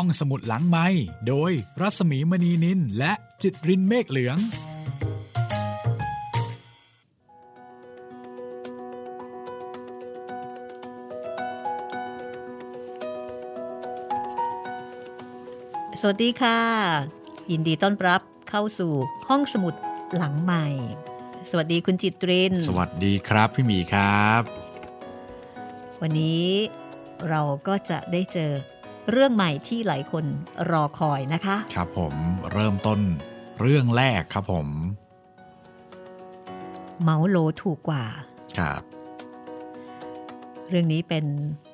ห้องสมุดหลังไม้โดยรัสมีมณีนินและจิตรินเมฆเหลือง สวัสดีค่ะ ยินดีต้อนรับเข้าสู่ห้องสมุดหลังใหม่ สวัสดีคุณจิตริน สวัสดีครับพี่หมีครับ วันนี้เราก็จะได้เจอ เรื่องใหม่ที่หลายคนรอคอยนะคะ ครับผมเริ่มต้นเรื่องแรกครับผม เมาโลถูกกว่า ครับ เรื่องนี้เป็น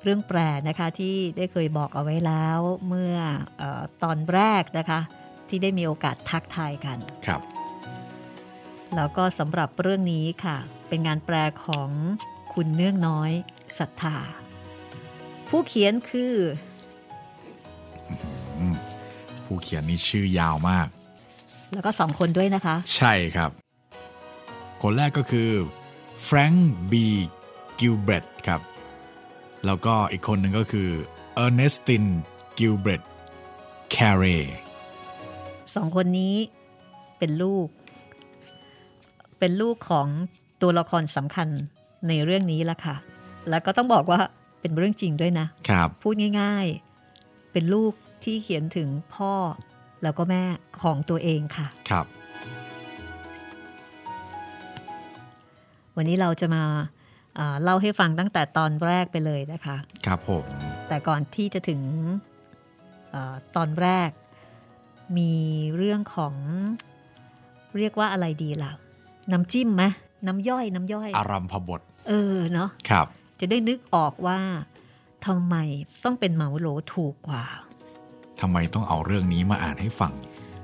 เรื่องแปรนะคะที่ได้เคยบอกเอาไว้แล้วเมื่อเออตอนแรกนะคะ ที่ได้มีโอกาสทักทายกัน ครับ แล้วก็สำหรับเรื่องนี้ค่ะ เป็นงานแปลของคุณเนื่องน้อยศรัทธาผู้เขียนคือ ผู้เขียนนี่ชื่อยาวมาก แล้วก็สองคนด้วยนะคะ ใช่ครับ คนแรกก็คือแฟรงค์บี. กิลเบรธครับ แล้วก็อีกคนหนึ่งก็คือเออร์เนสตินกิลเบรธ แครีย์สองคนนี้เป็นลูก เป็นลูกของตัวละครสำคัญในเรื่องนี้ละค่ะ แล้วก็ต้องบอกว่าเป็นเรื่องจริงด้วยนะ ครับ พูดง่าย ๆ เป็นลูก ที่เขียนถึงพ่อแล้วก็แม่ของตัวเองค่ะ ครับ วันนี้เราจะมาอ่าเล่าให้ฟังตั้งแต่ตอนแรกไปเลยนะคะ ครับผม แต่ก่อนที่จะถึงอาตอนแรก มีเรื่องของเรียกว่าอะไรดีล่ะ น้ำจิ้มไหมน้ำย่อยน้ำย่อย อารัมพบท เออเนาะครับ จะได้นึกออกว่าทำไมต้องเป็นเหมาโหลถูกกว่า ทำไมต้องเอาเรื่องนี้มาอ่านให้ฟัง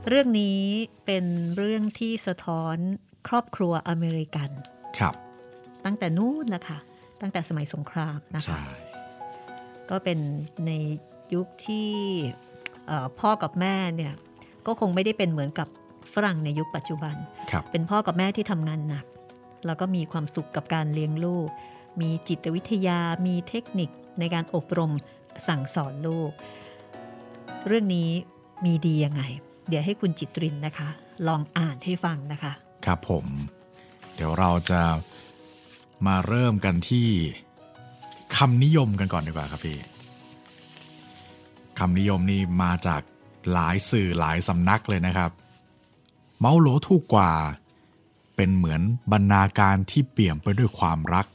เรื่องนี้เป็นเรื่องที่สะท้อนครอบครัวอเมริกัน ครับ ตั้งแต่นู้นแหละค่ะ ตั้งแต่สมัยสงครามนะคะใช่ก็เป็นในยุคที่เอ่อพ่อกับแม่เนี่ยก็คงไม่ได้เป็นเหมือนกับฝรั่งในยุคปัจจุบันครับเป็นพ่อกับแม่ที่ทำงานหนัก แล้วก็มีความสุขกับการเลี้ยงลูก มีจิตวิทยา มีเทคนิคในการอบรมสั่งสอนลูก เรื่องนี้มีดียังไง เดี๋ยวให้คุณจิตรินนะคะ ลองอ่านให้ฟังนะคะ ครับผม เดี๋ยวเราจะมาเริ่มกันที่คำนิยมกันก่อนดีกว่าครับพี่คำนิยมนี่มาจากหลายสื่อหลายสำนักเลยนะครับ เหมาโหลถูกกว่า เป็นเหมือนบรรณาการที่เปี่ยมไปด้วยความรัก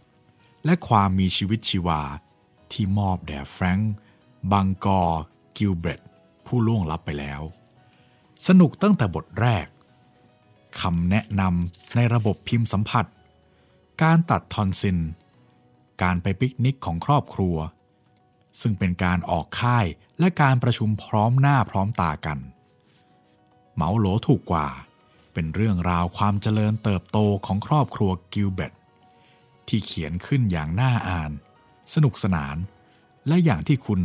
และความมีชีวิตชีวาที่มอบแด่แฟรงค์บังเกอร์กิลเบรธ ผู้ล่วงลับไปแล้ว สนุกตั้งแต่บทแรกคำแนะนำในระบบพิมพ์สัมผัส การตัดทอนซิล การไปปิกนิกของครอบครัว ซึ่งเป็นการออกค่ายและการประชุมพร้อมหน้าพร้อมตากัน เหมาโหลถูกกว่า เป็นเรื่องราวความเจริญเติบโตของครอบครัวกิลเบรธที่เขียนขึ้นอย่างน่าอ่าน สนุกสนาน และอย่างที่คุณ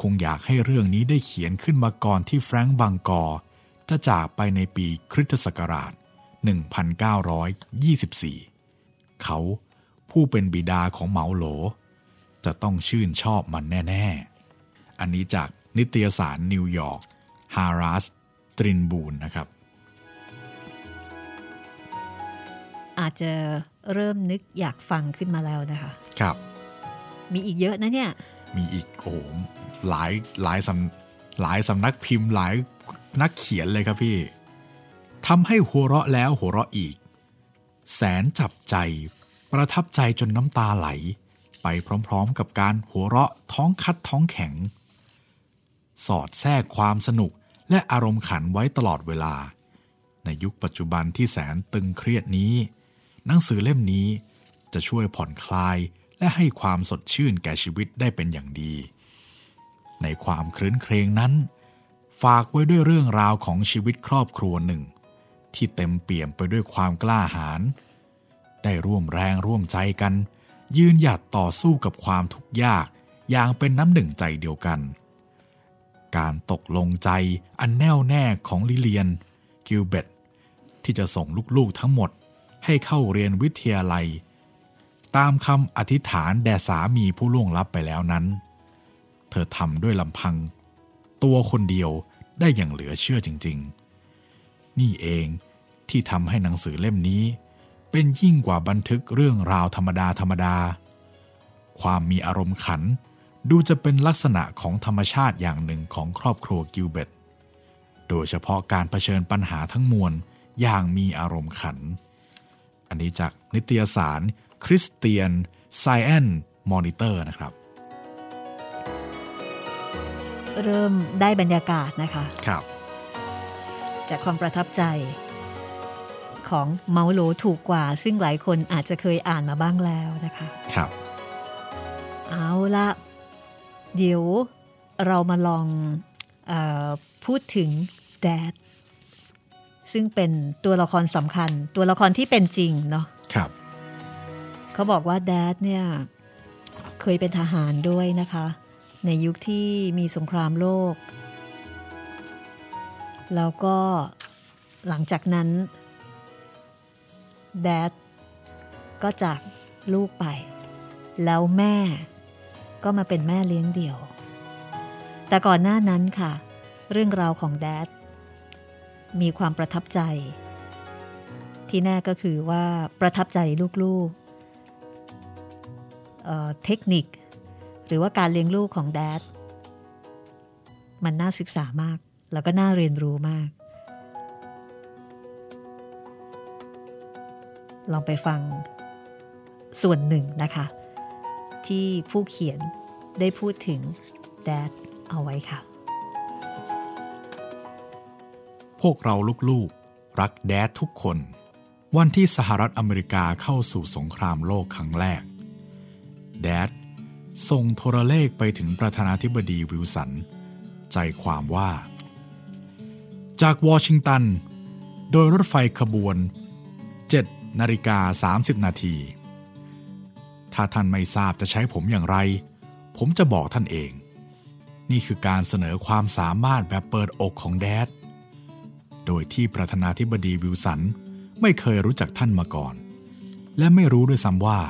คงอยากให้เรื่องนี้ได้เขียนขึ้นมาก่อนที่แฟรงค์บังเกอร์จะจากไปในปีคริสตศักราช 1924 เขาผู้เป็นบิดาของเหมาโหล จะต้องชื่นชอบมันแน่ ๆ อันนี้จากนิตยสารนิวยอร์กฮารัสตรินบูนนะครับ อาจจะเริ่มนึกอยากฟังขึ้นมาแล้วนะคะ ครับ มีอีกเยอะนะเนี่ย มีอีกโอ้โหลายหลายสำหลายสำนักพิมพ์หลายนักเขียนเลยครับพี่ทำให้หัวเราะแล้วหัวเราะอีก แสนจับใจ ประทับใจจนน้ำตาไหล ไปพร้อมๆกับการหัวเราะท้องคัดท้องแข็ง สอดแทรกความสนุกและอารมณ์ขันไว้ตลอดเวลา ในยุคปัจจุบันที่แสนตึงเครียดนี้ หนังสือเล่มนี้จะช่วยผ่อนคลายและให้ความสดชื่นแก่ชีวิตได้เป็นอย่างดี ในความครื้นเครงนั้น ฝากไว้ด้วยเรื่องราวของชีวิตครอบครัวหนึ่ง ที่เต็มเปี่ยมไปด้วยความกล้าหาญได้ร่วมแรงร่วมใจกัน ยืนหยัดต่อสู้กับความทุกข์ยากอย่างเป็นน้ำหนึ่งใจเดียวกัน การตกลงใจอันแน่วแน่ของลิเลียน กิลเบตที่จะส่งลูกๆทั้งหมดให้เข้าเรียนวิทยาลัย ตามคำอธิษฐานแด่สามีผู้ล่วงลับไปแล้วนั้น เธอทำด้วยลำพัง ตัวคนเดียวได้อย่างเหลือเชื่อจริง ๆ นี่เองที่ทำให้หนังสือเล่มนี้ เป็นยิ่งกว่าบันทึกเรื่องราวธรรมดาธรรมดา ความมีอารมณ์ขันดูจะเป็นลักษณะของธรรมชาติอย่างหนึ่งของครอบครัวกิลเบตโดยเฉพาะการเผชิญปัญหาทั้งมวลอย่างมีอารมณ์ขัน อันนี้จากนิตยสารคริสเตียนไซแอนมอนิเตอร์นะครับ เริ่มได้บรรยากาศนะคะครับ จากความประทับใจของเมาโหลถูกกว่า ซึ่งหลายคนอาจจะเคยอ่านมาบ้างแล้วนะคะ ครับ เอาละเดี๋ยวเรามาลองเออพูดถึงแดดซึ่งเป็นตัวละครสำคัญ ตัวละครที่เป็นจริงเนาะครับ เขาบอกว่าแดดเนี่ย เคยเป็นทหารด้วยนะคะ ในยุคที่มีสงครามโลก แล้วก็หลังจากนั้นแดดก็จากลูกไป แล้วแม่ก็มาเป็นแม่เลี้ยงเดี่ยว แต่ก่อนหน้านั้นค่ะ เรื่องราวของแดดมีความประทับใจ ที่แน่ก็คือว่าประทับใจลูกๆเเทคนิค รือว่าการเลี้ยงลูกของแดดมันน่าศึกษามาก แล้วก็น่าเรียนรู้มาก ลองไปฟังส่วนหนึ่งนะคะ ที่ผู้เขียนได้พูดถึงแดดเอาไว้ค่ะ พวกเราลูกๆ รักแดดทุกคน วันที่สหรัฐอเมริกาเข้าสู่สงครามโลกครั้งแรก แดด ส่งโทรเลขไปถึงประธานาธิบดีวิลสัน ใจความว่า จากวอชิงตัน โดยรถไฟขบวน 7 นาฬิกา 30 นาที ถ้าท่านไม่ทราบจะใช้ผมอย่างไร ผมจะบอกท่านเอง นี่คือการเสนอความสามารถแบบเปิดอกของแดด โดยที่ประธานาธิบดีวิลสันไม่เคยรู้จักท่านมาก่อน และไม่รู้ด้วยซ้ำว่า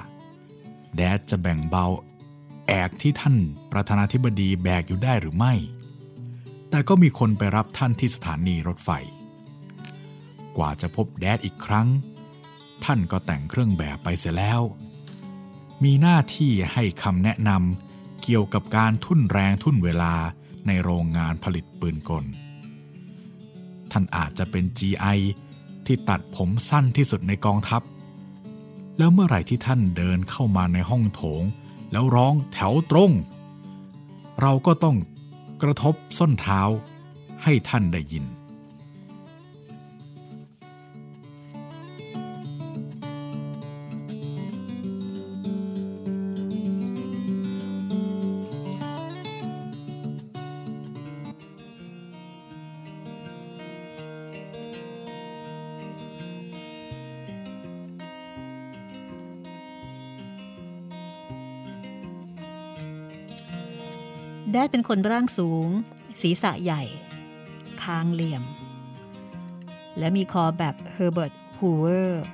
แดดจะแบ่งเบา แอกที่ท่านประธานาธิบดีแบกอยู่ได้หรือไม่ แต่ก็มีคนไปรับท่านที่สถานีรถไฟ กว่าจะพบแดดอีกครั้ง ท่านก็แต่งเครื่องแบบไปเสียแล้ว มีหน้าที่ให้คำแนะนำเกี่ยวกับการทุ่นแรงทุ่นเวลาในโรงงานผลิตปืนกล ท่านอาจจะเป็น GI ที่ตัดผมสั้นที่สุดในกองทัพ แล้วเมื่อไหร่ที่ท่านเดินเข้ามาในห้องโถง แล้วร้องแถวตรง เราก็ต้องกระทบส้นเท้าให้ท่านได้ยิน เป็นคนร่างสูง ศีรษะใหญ่ คางเหลี่ยม และมีคอแบบเฮอร์เบิร์ตฮูเวอร์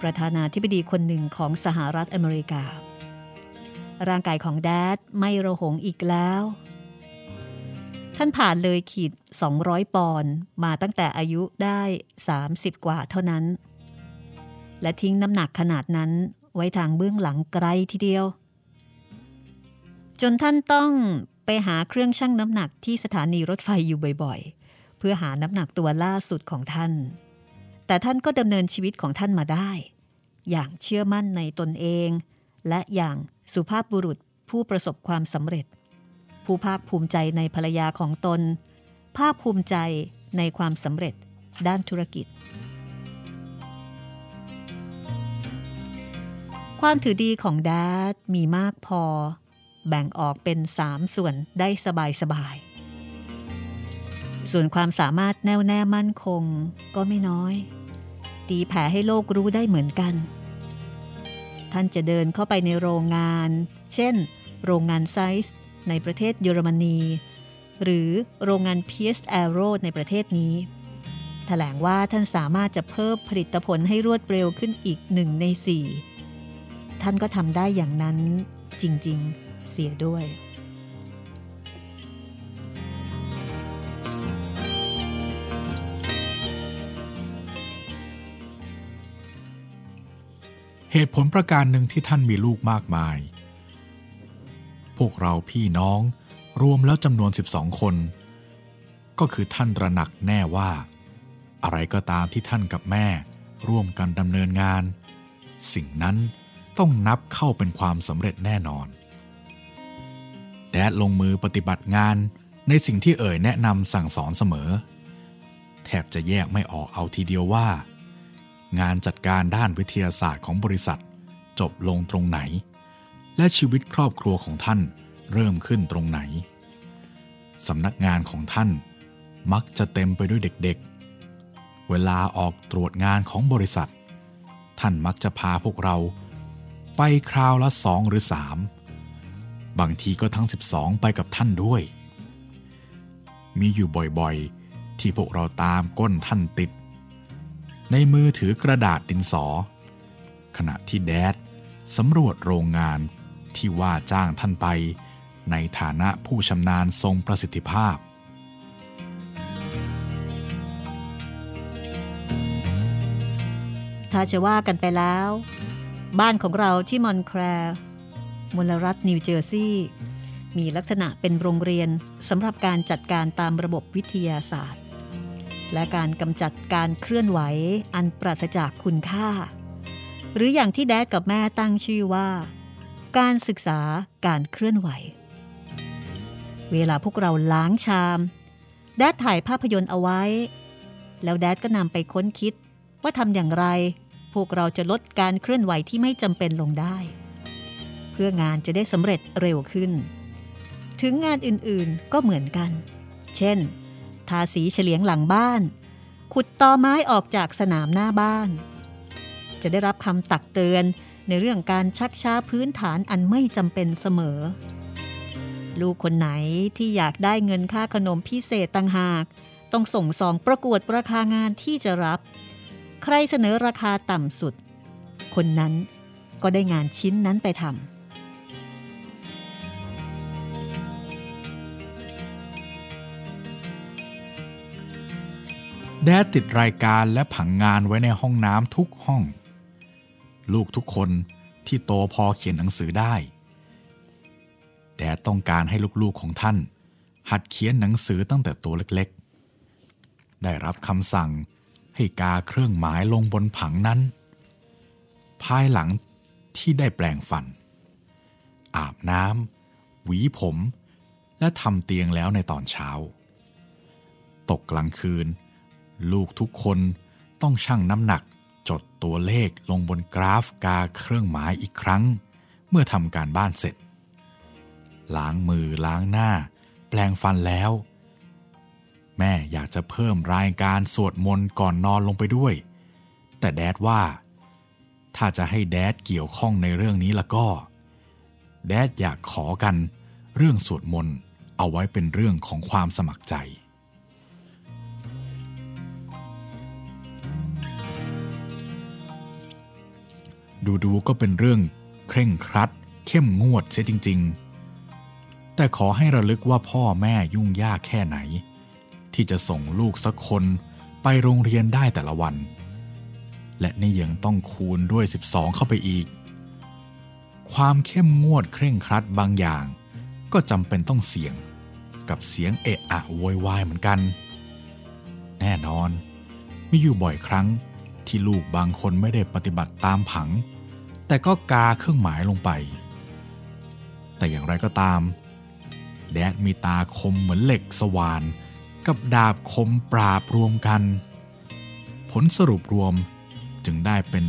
ประธานาธิบดีคนหนึ่งของสหรัฐอเมริกา ร่างกายของ Dad ไม่ระหงอีกแล้ว ท่านผ่านเลยขีด 200 ปอนด์มาตั้งแต่อายุได้ 30 กว่าเท่านั้น และทิ้งน้ำหนักขนาดนั้นไว้ทางเบื้องหลังไกลทีเดียว จนท่านต้อง ไปหาเครื่องชั่งน้ำหนักที่สถานีรถไฟอยู่บ่อยๆ เพื่อหาน้ำหนักตัวล่าสุดของท่าน แต่ท่านก็ดำเนินชีวิตของท่านมาได้ อย่างเชื่อมั่นในตนเอง และอย่างสุภาพบุรุษผู้ประสบความสำเร็จ ผู้ภาคภูมิใจในภรรยาของตน ภาคภูมิใจในความสำเร็จด้านธุรกิจ ความถือดีของ Dad มีมากพอ แบ่งออกเป็นสามส่วนได้สบายสบายส่วนความสามารถแน่วแน่มั่นคงก็ไม่น้อย ตีแผ่ให้โลกรู้ได้เหมือนกัน ท่านจะเดินเข้าไปในโรงงาน เช่น โรงงาน Zeiss ในประเทศเยอรมนี หรือโรงงาน Pierce Arrow ในประเทศนี้ แถลงว่าท่านสามารถจะเพิ่มผลิตผลให้รวดเร็วขึ้นอีกหนึ่งในสี่ท่านก็ทำได้อย่างนั้นจริง ๆ เสียด้วยเหตุผลประการหนึ่งที่ท่านมีลูกมากมาย พวกเราพี่น้องรวมแล้วจำนวน 12 คน ก็คือท่านระหนักแน่ว่า อะไรก็ตามที่ท่านกับแม่ร่วมกันดำเนินงาน สิ่งนั้นต้องนับเข้าเป็นความสำเร็จแน่นอน แดดลงมือปฏิบัติงานในสิ่งที่เอ่ยแนะนำสั่งสอนเสมอ แทบจะแยกไม่ออกเอาทีเดียวว่า งานจัดการด้านวิทยาศาสตร์ของบริษัท จบลงตรงไหน และชีวิตครอบครัวของท่านเริ่มขึ้นตรงไหนสำนักงานของท่านมักจะเต็มไปด้วยเด็กๆ เวลาออกตรวจงานของบริษัท ท่านมักจะพาพวกเรา ไปคราวละสองหรือสาม บางทีก็ทั้ง 12 ไปกับท่านด้วย มีอยู่บ่อยๆ ที่พวกเราตามก้นท่านติด ในมือถือกระดาษดินสอ ขณะที่แดดสำรวจโรงงานที่ว่าจ้างท่านไป ในฐานะผู้ชำนาญทรงประสิทธิภาพถ้าจะว่ากันไปแล้ว บ้านของเราที่มอนแคร์ มลรัฐนิวเจอร์ซีย์มีลักษณะเป็นโรงเรียนสำหรับการจัดการตามระบบวิทยาศาสตร์ และการกำจัดการเคลื่อนไหวอันปราศจากคุณค่า หรืออย่างที่ Dad กับแม่ตั้งชื่อว่า การศึกษาการเคลื่อนไหว เวลาพวกเราล้างชาม แดดถ่ายภาพยนตร์เอาไว้ แล้วแดดก็นำไปค้นคิดว่าทำอย่างไร พวกเราจะลดการเคลื่อนไหวที่ไม่จำเป็นลงได้ พื่องานจะได้สำเร็จเร็วขึ้น ถึงงานอื่นๆก็เหมือนกัน เช่น ทาสีเฉลียงหลังบ้าน ขุดตอไม้ออกจากสนามหน้าบ้าน จะได้รับคำตักเตือนในเรื่องการชักช้าพื้นฐานอันไม่จำเป็นเสมอ ลูกคนไหนที่อยากได้เงินค่าขนมพิเศษต่างหาก ต้องส่งซองประกวดราคางานที่จะรับ ใครเสนอราคาต่ำสุด คนนั้นก็ได้งานชิ้นนั้นไปทำ แดดติดรายการและผังงานไว้ในห้องน้ำทุกห้อง ลูกทุกคนที่โตพอเขียนหนังสือได้ แดดต้องการให้ลูกๆของท่าน หัดเขียนหนังสือตั้งแต่ตัวเล็กๆ ได้รับคำสั่งให้กาเครื่องหมายลงบนผังนั้น ภายหลังที่ได้แปลงฟัน อาบน้ำหวีผม และทำเตียงแล้วในตอนเช้า ตกกลางคืน ลูกทุกคนต้องชั่งน้ำหนักจดตัวเลขลงบนกราฟกาเครื่องหมายอีกครั้ง เมื่อทำการบ้านเสร็จ ล้างมือล้างหน้า แปลงฟันแล้ว แม่อยากจะเพิ่มรายการสวดมนต์ก่อนนอนลงไปด้วย แต่แดดว่า ถ้าจะให้แดดเกี่ยวข้องในเรื่องนี้ละก็ แดดอยากขอกันเรื่องสวดมนต์เอาไว้เป็นเรื่องของความสมัครใจ ดูๆก็เป็นเรื่องเคร่งครัด เข้มงวดเสียจริง ๆ แต่ขอให้ระลึกว่าพ่อแม่ยุ่งยากแค่ไหน ที่จะส่งลูกสักคนไปโรงเรียนได้แต่ละวัน และนี่ยังต้องคูณด้วย 12 เข้าไปอีก ความเข้มงวดเคร่งครัดบางอย่าง ก็จำเป็นต้องเสี่ยงกับเสียงเอะอะโวยวายเหมือนกัน แน่นอนมีอยู่บ่อยครั้ง ที่ลูกบางคนไม่ได้ปฏิบัติตามผัง แต่ก็กาเครื่องหมายลงไป แต่อย่างไรก็ตาม แดดมีตาคมเหมือนเหล็กสว่าน กับดาบคมปราบรวมกัน ผลสรุปรวมจึงได้เป็น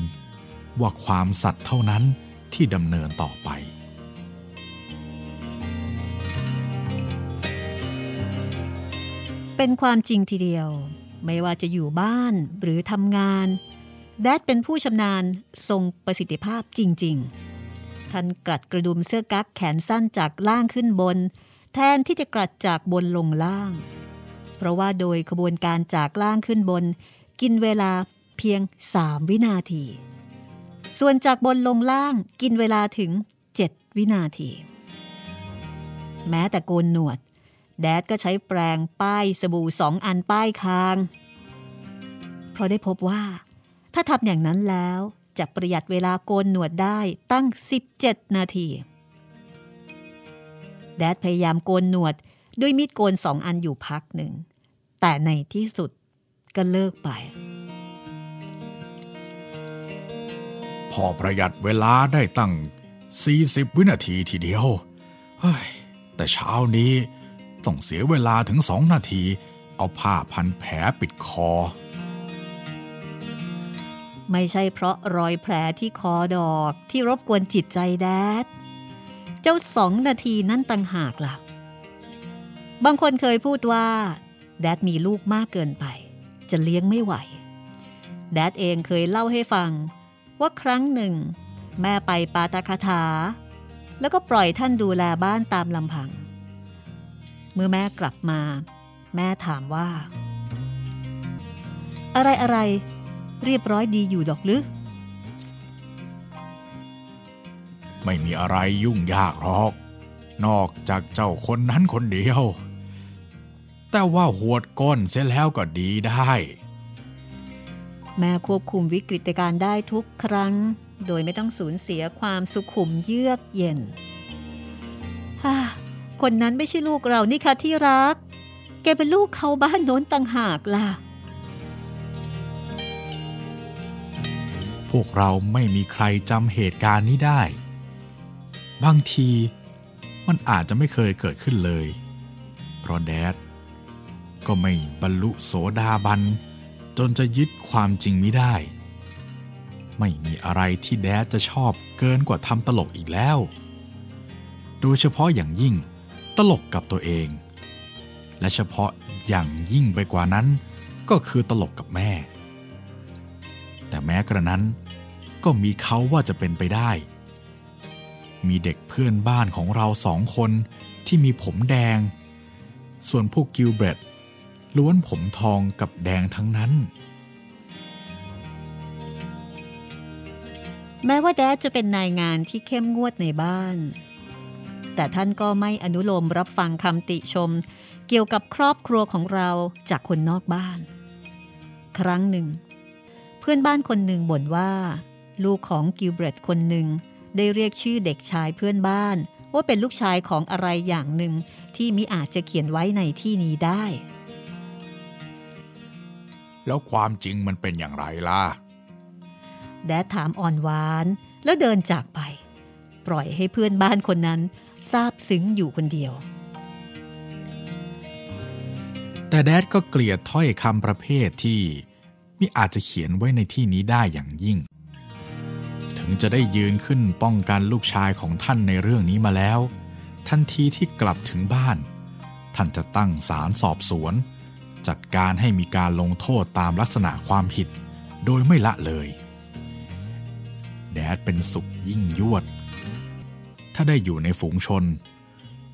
ว่าความสัตย์เท่านั้นที่ดำเนินต่อไปเป็นความจริงทีเดียว ไม่ว่าจะอยู่บ้านหรือทำงาน แดดเป็นผู้ชำนาญทรงประสิทธิภาพจริง ๆ ท่านกลัดกระดุมเสื้อกั๊กแขนสั้นจากล่างขึ้นบน แทนที่จะกลัดจากบนลงล่าง เพราะว่าโดยขบวนการจากล่างขึ้นบน กินเวลาเพียง 3 วินาที ส่วนจากบนลงล่างกินเวลาถึง 7 วินาที แม้แต่โกนหนวด แดดก็ใช้แปรงป้ายสบู่สองอันป้ายคาง เพราะได้พบว่า ถ้าทำอย่างนั้นแล้วจะประหยัดเวลาโกนหนวดได้ตั้ง 17 นาที แดดพยายามโกนหนวดด้วยมีดโกนสองอันอยู่พักหนึ่ง แต่ในที่สุดก็เลิกไป พอประหยัดเวลาได้ตั้ง 40 วินาทีทีเดียว เฮ้ย แต่เช้านี้ ต้องเสียเวลาถึงสองนาที เอาผ้าพันแผลปิดคอ ไม่ใช่เพราะรอยแผลที่คอดอกที่รบกวนจิตใจแดด เจ้าสองนาทีนั้นต่างหากล่ะ บางคนเคยพูดว่า แดดมีลูกมากเกินไป จะเลี้ยงไม่ไหว แดดเองเคยเล่าให้ฟัง ว่าครั้งหนึ่ง แม่ไปปาตาคาถา แล้วก็ปล่อยท่านดูแลบ้านตามลำพัง เมื่อแม่กลับมา แม่ถามว่า อะไรอะไร เรียบร้อยดีอยู่ดอกหรือ ไม่มีอะไรยุ่งยากหรอก นอกจากเจ้าคนนั้นคนเดียว แต่ว่าหวดก้นเสียแล้วก็ดีได้ แม่ควบคุมวิกฤตการณ์ได้ทุกครั้ง โดยไม่ต้องสูญเสียความสุขุมเยือกเย็นฮ่า คนนั้นไม่ใช่ลูกเรานี่ค่ะที่รัก แกเป็นลูกเขาบ้านโน้นต่างหากล่ะ พวกเราไม่มีใครจำเหตุการณ์นี้ได้ บางทีมันอาจจะไม่เคยเกิดขึ้นเลย เพราะแดดก็ไม่บรรลุโสดาบัน จนจะยึดความจริงไม่ได้ ไม่มีอะไรที่แดดจะชอบเกินกว่าทำตลกอีกแล้ว โดยเฉพาะอย่างยิ่ง ลกกับตัวเอง และเฉพาะอย่างยิ่งไปกว่านั้น ก็คือตลกกับแม่ แต่แม้กระนั้นก็มีเขาว่าจะเป็นไปได้ มีเด็กเพื่อนบ้านของเราสองคนที่มีผมแดง ส่วนพวกกิลเบรตล้วนผมทองกับแดงทั้งนั้น แม้ว่าแดดจะเป็นนายงานที่เข้มงวดในบ้าน แต่ท่านก็ไม่อนุโลมรับฟังคำติชม เกี่ยวกับครอบครัวของเราจากคนนอกบ้าน ครั้งหนึ่ง เพื่อนบ้านคนหนึ่งบ่นว่า ลูกของกิลเบรตคนหนึ่งได้เรียกชื่อเด็กชายเพื่อนบ้าน ว่าเป็นลูกชายของอะไรอย่างหนึ่งที่มิอาจจะเขียนไว้ในที่นี้ได้ แล้วความจริงมันเป็นอย่างไรล่ะ แดดถามอ่อนหวานแล้วเดินจากไป ปล่อยให้เพื่อนบ้านคนนั้น ซาบซึ้งอยู่คนเดียว แต่แดดก็เกลียดถ้อยคำประเภทที่มิอาจจะเขียนไว้ในที่นี้ได้อย่างยิ่ง ถึงจะได้ยืนขึ้นป้องกันลูกชายของท่านในเรื่องนี้มาแล้ว ทันทีที่กลับถึงบ้าน ท่านจะตั้งศาลสอบสวน จัดการให้มีการลงโทษตามลักษณะความผิด โดยไม่ละเลย แดดเป็นสุขยิ่งยวด ถ้าได้อยู่ในฝูงชน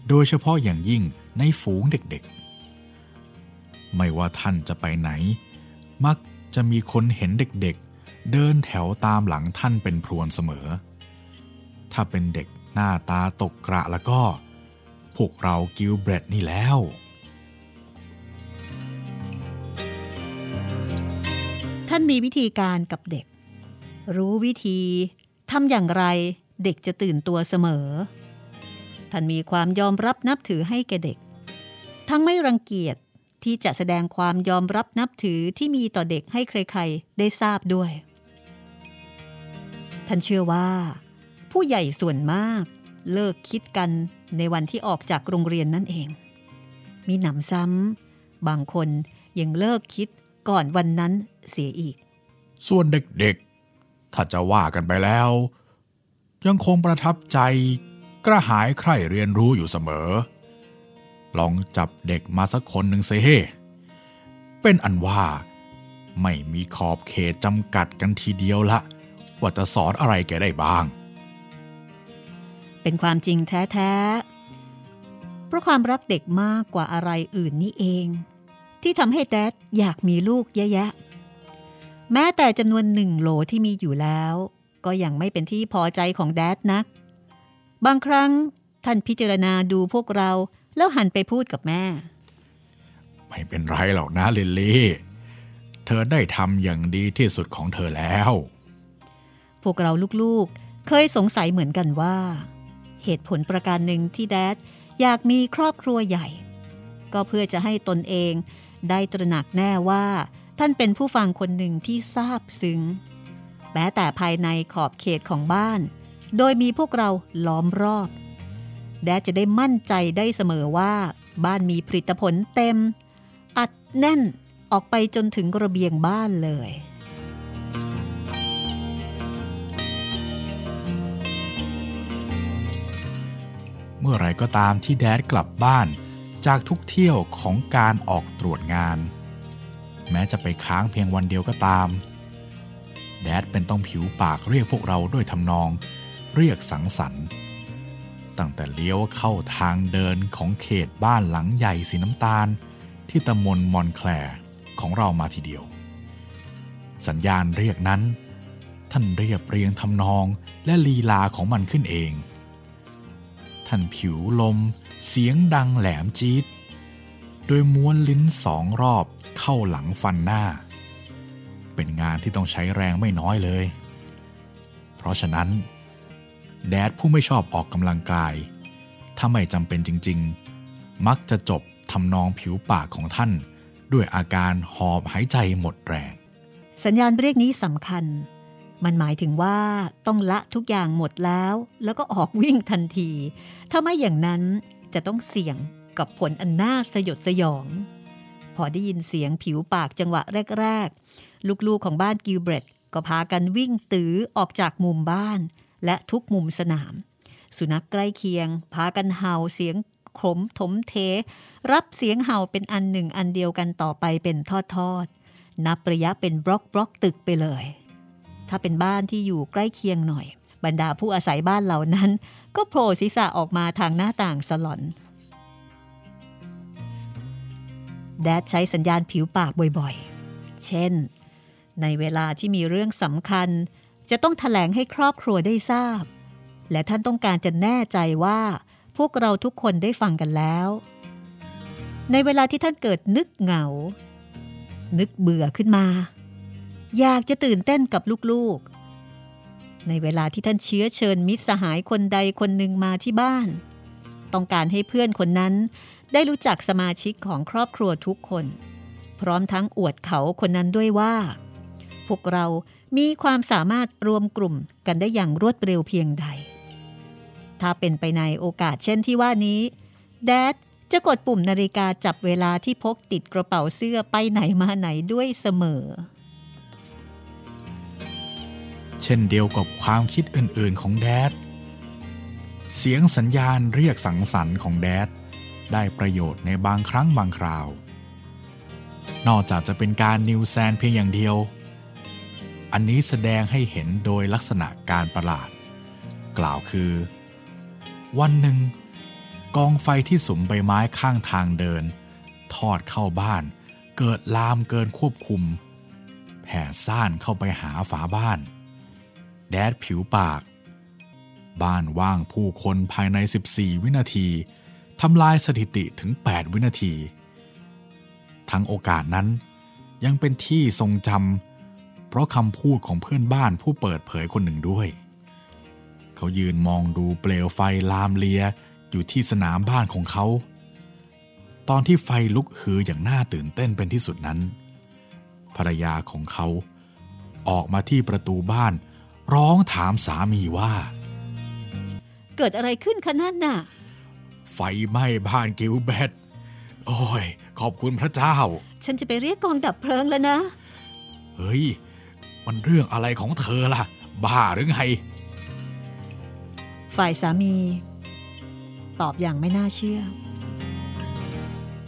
โดยเฉพาะอย่างยิ่งในฝูงเด็กๆ ไม่ว่าท่านจะไปไหน มักจะมีคนเห็นเด็กๆ เดินแถวตามหลังท่านเป็นพรวนเสมอ ถ้าเป็นเด็กหน้าตาตกกระแล้วก็ พวกเรากิลเบรดนี่แล้วท่านมีวิธีการกับเด็ก รู้วิธีทำอย่างไร เด็กจะตื่นตัวเสมอ ท่านมีความยอมรับนับถือให้แก่เด็ก ทั้งไม่รังเกียจที่จะแสดงความยอมรับนับถือที่มีต่อเด็กให้ใครๆ ได้ทราบด้วย ท่านเชื่อว่า ผู้ใหญ่ส่วนมากเลิกคิดกันในวันที่ออกจากโรงเรียนนั่นเอง มีหนำซ้ำบางคนยังเลิกคิดก่อนวันนั้นเสียอีก ส่วนเด็กๆ ถ้าจะว่ากันไปแล้ว ยังคงประทับใจกระหายใคร่เรียนรู้อยู่เสมอ ลองจับเด็กมาสักคนหนึ่งเซเฮเป็นอันว่า ไม่มีขอบเขตจำกัดกันทีเดียวละ ว่าจะสอนอะไรแกได้บ้าง เป็นความจริงแท้ๆ เพราะความรักเด็กมากกว่าอะไรอื่นนี่เอง ที่ทำให้แดดอยากมีลูกเยอะแยะ แม้แต่จำนวนหนึ่งโหลที่มีอยู่แล้ว ก็ยังไม่เป็นที่พอใจของแดดนัก บางครั้งท่านพิจารณาดูพวกเราแล้วหันไปพูดกับแม่ ไม่เป็นไรหรอกนะลิลลี่ เธอได้ทำอย่างดีที่สุดของเธอแล้ว พวกเราลูกๆ เคยสงสัยเหมือนกันว่า เหตุผลประการหนึ่งที่แดดอยากมีครอบครัวใหญ่ ก็เพื่อจะให้ตนเองได้ตระหนักแน่ว่า ท่านเป็นผู้ฟังคนหนึ่งที่ซาบซึ้งแม้แต่ภายในขอบเขตของบ้าน โดยมีพวกเราล้อมรอบแดดจะได้มั่นใจได้เสมอว่า บ้านมีผลิตผลเต็ม อัดแน่นออกไปจนถึงระเบียงบ้านเลย เมื่อไรก็ตามที่แดดกลับบ้านจากทุกเที่ยวของการออกตรวจงาน แม้จะไปค้างเพียงวันเดียวก็ตาม แดดเป็นต้องผิวปากเรียกพวกเราด้วยทำนอง เรียกสังสรรค์ ตั้งแต่เลี้ยวเข้าทางเดินของเขตบ้านหลังใหญ่สีน้ำตาล ที่ตำบลมอนแคลร์ของเรามาทีเดียว สัญญาณเรียกนั้น ท่านเรียบเรียงทำนองและลีลาของมันขึ้นเอง ท่านผิวลมเสียงดังแหลมจี๊ดโดยม้วนลิ้นสองรอบเข้าหลังฟันหน้า เป็นงานที่ต้องใช้แรงไม่น้อยเลย เพราะฉะนั้น แดดผู้ไม่ชอบออกกำลังกาย ถ้าไม่จำเป็นจริง ๆ มักจะจบทำนองผิวปากของท่าน ด้วยอาการหอบหายใจหมดแรง สัญญาณเรียกนี้สำคัญ มันหมายถึงว่าต้องละทุกอย่างหมดแล้ว แล้วก็ออกวิ่งทันที ถ้าไม่อย่างนั้นจะต้องเสี่ยงกับผลอันน่าสยดสยอง พอได้ยินเสียงผิวปากจังหวะแรก ๆ ลูกๆของบ้านกิลเบรธก็พากันวิ่งตื้อออกจากมุมบ้าน และทุกมุมสนาม สุนัขใกล้เคียง พากันเห่าเสียงขรมถมเถ รับเสียงเห่าเป็นอันหนึ่งอันเดียวกันต่อไปเป็นทอดๆนับระยะเป็นบล็อกบล็อกตึกไปเลย ถ้าเป็นบ้านที่อยู่ใกล้เคียงหน่อย บรรดาผู้อาศัยบ้านเหล่านั้น ก็โผล่ศีรษะออกมาทางหน้าต่างสลอนแดดใช้สัญญาณผิวปากบ่อยๆ เช่น ในเวลาที่มีเรื่องสำคัญ จะต้องถแถลงให้ครอบครัวได้ทราบ และท่านต้องการจะแน่ใจว่า พวกเราทุกคนได้ฟังกันแล้ว ในเวลาที่ท่านเกิดนึกเหงา นึกเบื่อขึ้นมา อยากจะตื่นเต้นกับลูกๆ ในเวลาที่ท่านเชื้อเชิญมิตรสหายคนใดคนหนึ่งมาที่บ้าน ต้องการให้เพื่อนคนนั้นได้รู้จักสมาชิกของครอบครัวทุกคน พร้อมทั้งอวดเขาคนนั้นด้วยว่า พวกเรามีความสามารถรวมกลุ่มกันได้อย่างรวดเร็วเพียงใด ถ้าเป็นไปในโอกาสเช่นที่ว่านี้ แดดจะกดปุ่มนาฬิกาจับเวลาที่พกติดกระเป๋าเสื้อไปไหนมาไหนด้วยเสมอ เช่นเดียวกับความคิดอื่นๆของแดด เสียงสัญญาณเรียกสังสรรค์ของแดด ได้ประโยชน์ในบางครั้งบางคราว นอกจากจะเป็นการนิวแซนเพียงอย่างเดียว อันนี้แสดงให้เห็นโดยลักษณะการประหลาด กล่าวคือ วันหนึ่ง กองไฟที่สุมใบไม้ข้างทางเดิน ทอดเข้าบ้าน เกิดลามเกินควบคุม แผ่ซ่านเข้าไปหาฝาบ้าน แดดผิวปาก บ้านว่างผู้คนภายใน 14 วินาทีทำลายสถิติถึง 8 วินาที ทั้งโอกาสนั้นยังเป็นที่ทรงจำ เพราะคำพูดของเพื่อนบ้านผู้เปิดเผยคนหนึ่งด้วย เขายืนมองดูเปลวไฟลามเลียอยู่ที่สนามบ้านของเขา ตอนที่ไฟลุกฮืออย่างน่าตื่นเต้นเป็นที่สุดนั้น ภรรยาของเขาออกมาที่ประตูบ้าน ร้องถามสามีว่า เกิดอะไรขึ้นคะนั่นน่ะ ไฟไหม้บ้านกิลเบตโอ้ย ขอบคุณพระเจ้า ฉันจะไปเรียกกองดับเพลิงแล้วนะ เฮ้ย มันเรื่องอะไรของเธอล่ะ บ้าหรือไง ฝ่ายสามี ตอบอย่างไม่น่าเชื่อ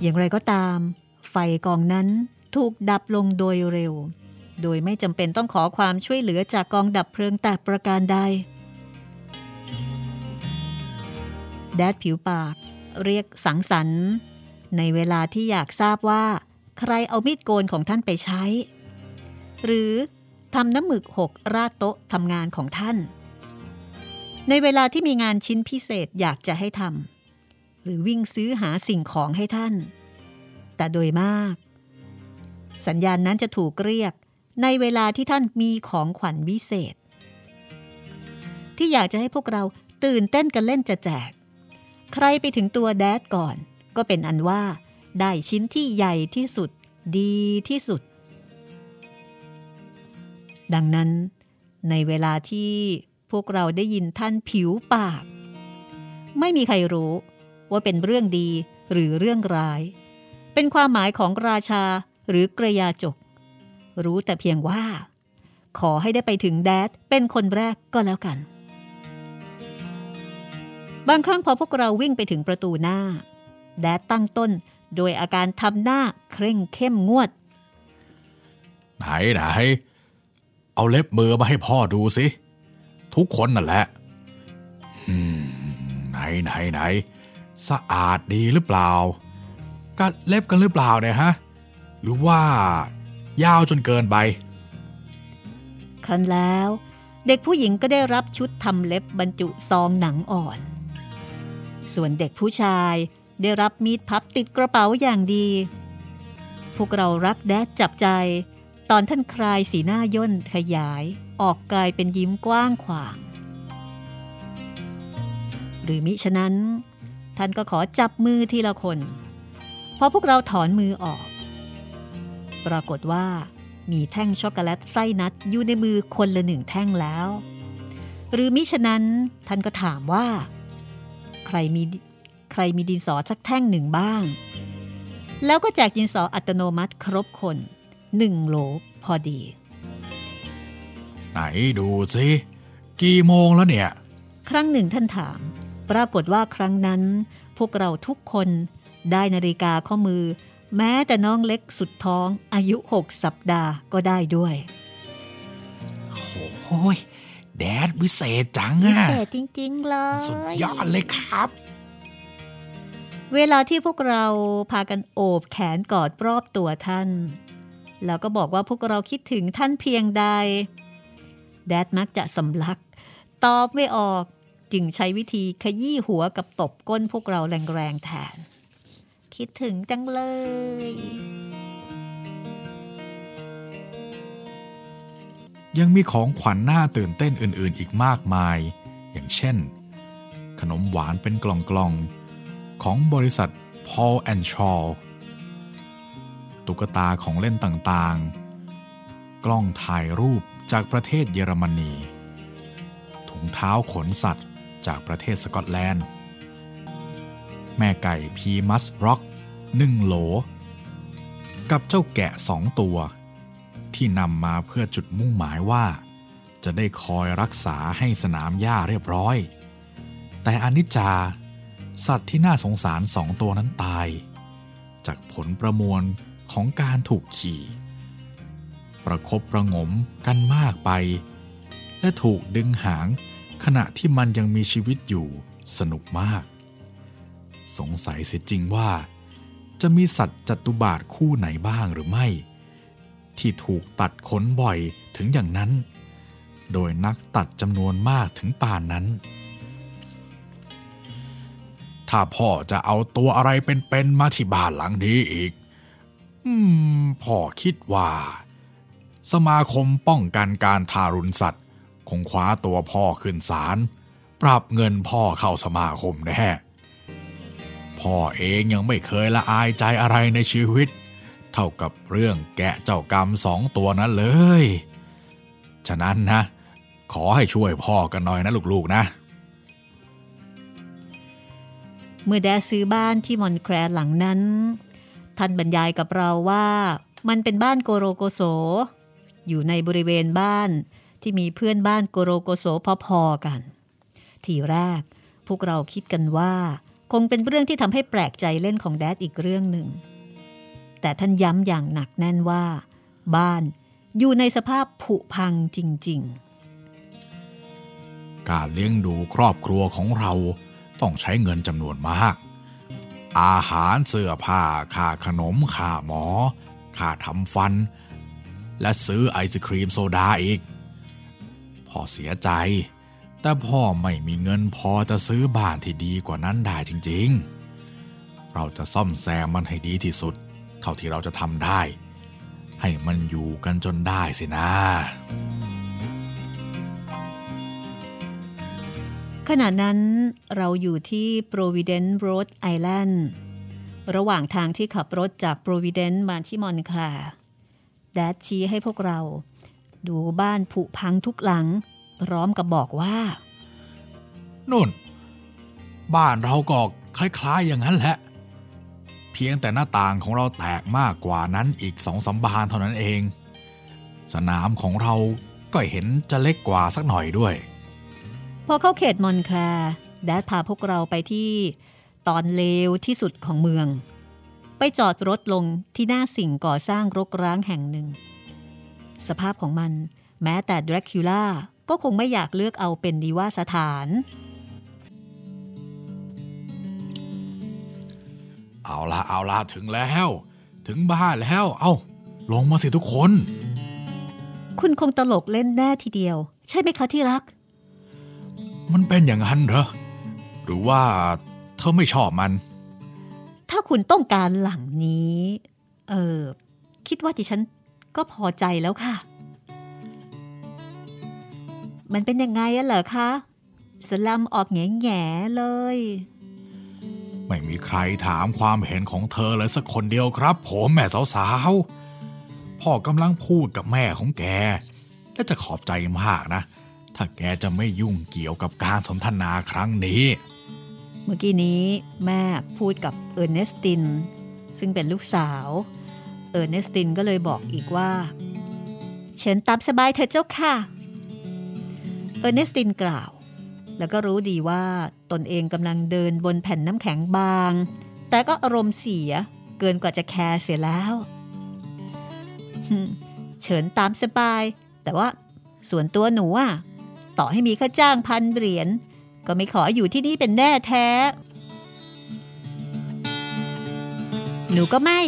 อย่างไรก็ตาม ไฟกองนั้นถูกดับลงโดยเร็ว โดยไม่จำเป็นต้องขอความช่วยเหลือจากกองดับเพลิงแต่ประการใด แดดผิวปากเรียกสังสรรค์ในเวลาที่อยากทราบว่า ใครเอามีดโกนของท่านไปใช้ หรือ ทำน้ำหมึกหกราดโต๊ะทำงานของท่าน ในเวลาที่มีงานชิ้นพิเศษอยากจะให้ทำหรือวิ่งซื้อหาสิ่งของให้ท่าน แต่โดยมาก สัญญาณนั้นจะถูกเรียกในเวลาที่ท่านมีของขวัญวิเศษ ที่อยากจะให้พวกเราตื่นเต้นกันเล่นจะแจก ใครไปถึงตัวแดดก่อน ก็เป็นอันว่า ได้ชิ้นที่ใหญ่ที่สุด ดีที่สุด ดังนั้นในเวลาที่พวกเราได้ยินท่านผิวปาก ไม่มีใครรู้ว่าเป็นเรื่องดีหรือเรื่องร้าย เป็นความหมายของราชาหรือกระยาจก รู้แต่เพียงว่า ขอให้ได้ไปถึงแดดเป็นคนแรกก็แล้วกัน บางครั้งพอพวกเราวิ่งไปถึงประตูหน้า แดดตั้งต้นโดยอาการทำหน้าเคร่งเข้มงวด ไหนไหน เอาเล็บมือมาให้พ่อดูสิ ทุกคนนั่นแหละไหนไหนไหน สะอาดดีหรือเปล่า กัดเล็บกันหรือเปล่าเนี่ยฮะ หรือว่ายาวจนเกินไป ครั้นแล้ว เด็กผู้หญิงก็ได้รับชุดทำเล็บบรรจุซองหนังอ่อน ส่วนเด็กผู้ชายได้รับมีดพับติดกระเป๋าอย่างดี พวกเรารักแดดจับใจ ตอนท่านคลายสีหน้าย่นขยายออกกลายเป็นยิ้มกว้างขวาง หรือมิฉะนั้น ท่านก็ขอจับมือทีละคนพอพวกเราถอนมือออก ปรากฏว่ามีแท่งช็อกโกแลตไส้นัดอยู่ในมือคนละหนึ่งแท่งแล้ว หรือมิฉะนั้นท่านก็ถามว่า ใครมีใครมีดินสอสักแท่งหนึ่งบ้าง แล้วก็แจกดินสออัตโนมัติครบคน หนึ่งโหลพอดี ไหนดูสิกี่โมงแล้วเนี่ย ครั้งหนึ่งท่านถาม ปรากฏว่าครั้งนั้น พวกเราทุกคนได้นาฬิกาข้อมือ แม้แต่น้องเล็กสุดท้องอายุหกสัปดาห์ก็ได้ด้วยโอ้ยแดดวิเศษจังอะวิเศษจริง ๆ เลย สุดยอดเลยครับ เวลาที่พวกเราพากันโอบแขนกอดรอบตัวท่าน แล้วก็บอกว่าพวกเราคิดถึงท่านเพียงใด แดดมักจะสำลัก ตอบไม่ออกจึงใช้วิธีขยี้หัวกับตบก้นพวกเราแรงๆแทน คิดถึงจังเลย ยังมีของขวัญหน่าตื่นเต้นอื่นๆอีกมากมาย อย่างเช่น ขนมหวานเป็นกล่องๆ ของบริษัท Paul and Shaw ตุ๊กตาของเล่นต่างๆ กล้องถ่ายรูปจากประเทศเยอรมนี ถุงเท้าขนสัตว์จากประเทศสกอตแลนด์ แม่ไก่พีมัสร็อกหนึ่งโหล กับเจ้าแกะสองตัว ที่นำมาเพื่อจุดมุ่งหมายว่า จะได้คอยรักษาให้สนามหญ้าเรียบร้อย แต่อนิจจา สัตว์ที่น่าสงสารสองตัวนั้นตาย จากผลประมวล ของการถูกขี่ ประคบประงมกันมากไป และถูกดึงหางขณะที่มันยังมีชีวิตอยู่สนุกมาก สงสัยเสียจริงว่า จะมีสัตว์จัตุบาทคู่ไหนบ้างหรือไม่ ที่ถูกตัดขนบ่อยถึงอย่างนั้น โดยนักตัดจำนวนมากถึงป่านนั้น ถ้าพ่อจะเอาตัวอะไรเป็นๆมาที่บ้านหลังนี้อีก พ่อคิดว่า สมาคมป้องกันการทารุณสัตว์ คงคว้าตัวพ่อขึ้นศาลปรับเงินพ่อเข้าสมาคมแน่พ่อเองยังไม่เคยละอายใจอะไรในชีวิต เท่ากับเรื่องแกะเจ้ากรรมสองตัวนั้นเลย ฉะนั้นนะ ขอให้ช่วยพ่อกันหน่อยนะลูกๆนะ เมื่อแดดซื้อบ้านที่มอนแครหลังนั้น ท่านบรรยายกับเราว่า มันเป็นบ้านโกโรโกโส อยู่ในบริเวณบ้านที่มีเพื่อนบ้านโกโรโกโสพอๆกัน ทีแรกพวกเราคิดกันว่า คงเป็นเรื่องที่ทำให้แปลกใจเล่นของแดดอีกเรื่องหนึ่ง แต่ท่านย้ำอย่างหนักแน่นว่า บ้านอยู่ในสภาพผุพังจริง ๆ การเลี้ยงดูครอบครัวของเราต้องใช้เงินจำนวนมาก อาหารเสื้อผ้าค่าขนมค่าหมอค่าทำฟัน และซื้อไอศครีมโซดาอีก พ่อเสียใจ แต่พ่อไม่มีเงินพอจะซื้อบ้านที่ดีกว่านั้นได้จริง ๆ เราจะซ่อมแซมมันให้ดีที่สุด เท่าที่เราจะทำได้ ให้มันอยู่กันจนได้สินะ ขณะนั้นเราอยู่ที่ Providence Rhode Island ระหว่างทางที่ขับรถจาก Providence มาที่มอนคลาแดดชี้ให้พวกเรา ดูบ้านผุพังทุกหลัง พร้อมกับบอกว่านุ่น บ้านเราก็คล้ายๆอย่างนั้นแหละ เพียงแต่หน้าต่างของเราแตกมากกว่านั้นอีกสองสาบานเท่านั้นเอง สนามของเราก็เห็นจะเล็กกว่าสักหน่อยด้วย พอเข้าเขตมอนแคลร์แดดพาพวกเราไปที่ตอนเลวที่สุดของเมือง ไปจอดรถลงที่หน้าสิ่งก่อสร้างรกร้างแห่งหนึ่ง สภาพของมันแม้แต่ดราคิวล่าก็คงไม่อยากเลือกเอาเป็นดีว่าสถาน เอาละเอาละถึงแล้ว ถึงบ้านแล้ว เอาลงมาสิทุกคน คุณคงตลกเล่นแน่ทีเดียว ใช่ไหมคะที่รัก มันเป็นอย่างนั้นเหรอ หรือว่าเธอไม่ชอบมัน ถ้าคุณต้องการหลังนี้ เออ คิดว่าดิฉันก็พอใจแล้วค่ะ มันเป็นยังไงอะเหรอคะ สลัมออกแง่แง่ๆเลย ไม่มีใครถามความเห็นของเธอเลยสักคนเดียวครับ ผมแม่สาวๆ พ่อกำลังพูดกับแม่ของแก และจะขอบใจมากนะ ถ้าแกจะไม่ยุ่งเกี่ยวกับการสนทนาครั้งนี้ เมื่อกี้นี้แม่พูดกับเออร์เนสติน ซึ่งเป็นลูกสาว เออร์เนสตินก็เลยบอกอีกว่า เชิญตามสบายเถอเจ้าค่ะ เออร์เนสตินกล่าว แล้วก็รู้ดีว่าตนเองกำลังเดินบนแผ่นน้ำแข็งบาง แต่ก็อารมณ์เสียเกินกว่าจะแคร์เสียแล้วเฉินตามสบาย แต่ว่าส่วนตัวหนูอะ ต่อให้มีค่าจ้างพันเหรียญก็ไม่ขออยู่ที่นี่เป็นแน่แท้ หนูก็ไม่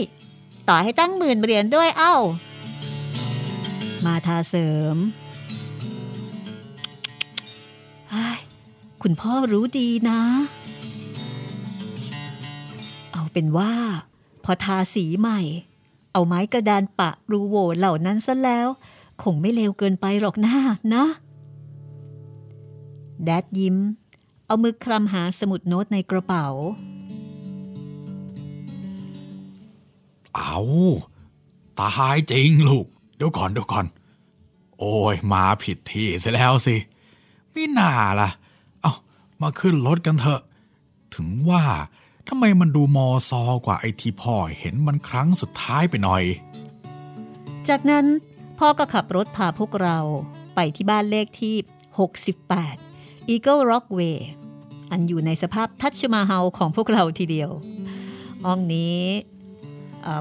ต่อให้ตั้งหมื่นเหรียญด้วยเอ้า มาทาเสริม คุณพ่อรู้ดีนะ เอาเป็นว่า พอทาสีใหม่ เอาไม้กระดานปะรูโวเหล่านั้นซะแล้ว คงไม่เลวเกินไปหรอกนะนะ แดดยิ้ม เอามือคลำหาสมุดโน้ตในกระเป๋า เอาตายจริงลูก เดี๋ยวก่อนเดี๋ยวก่อน โอ้ยมาผิดที่เสียแล้วสิไม่น่าล่ะ เอามาขึ้นรถกันเถอะ ถึงว่าทำไมมันดูมอซอกว่าไอที่พ่อเห็นมันครั้งสุดท้ายไปหน่อย จากนั้นพ่อก็ขับรถพาพวกเราไปที่บ้านเลขที่ 68 Eagle Rockway อันอยู่ในสภาพทัชมาเฮาของพวกเราทีเดียว ห้องนี้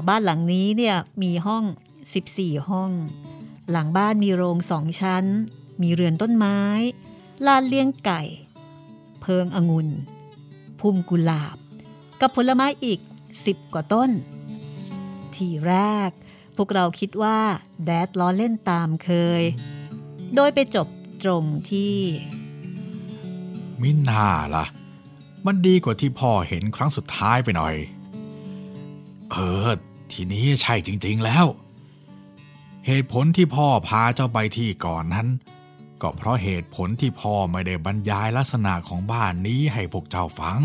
บ้านหลังนี้เนี่ยมีห้อง 14 ห้อง หลังบ้านมีโรงสองชั้น มีเรือนต้นไม้ ลานเลี้ยงไก่ เพิงองุ่น พุ่มกุหลาบ กับผลไม้อีก 10 กว่าต้น ทีแรก พวกเราคิดว่า แดดล้อเล่นตามเคย โดยไปจบตรงที่ มิน่าล่ะ มันดีกว่าที่พ่อเห็นครั้งสุดท้ายไปหน่อย เออ ทีนี้ใช่จริง ๆแล้ว เหตุผลที่พ่อพาเจ้าไปที่ก่อนนั้น ก็เพราะเหตุผลที่พ่อไม่ได้บรรยายลักษณะของบ้านนี้ให้พวกเจ้าฟัง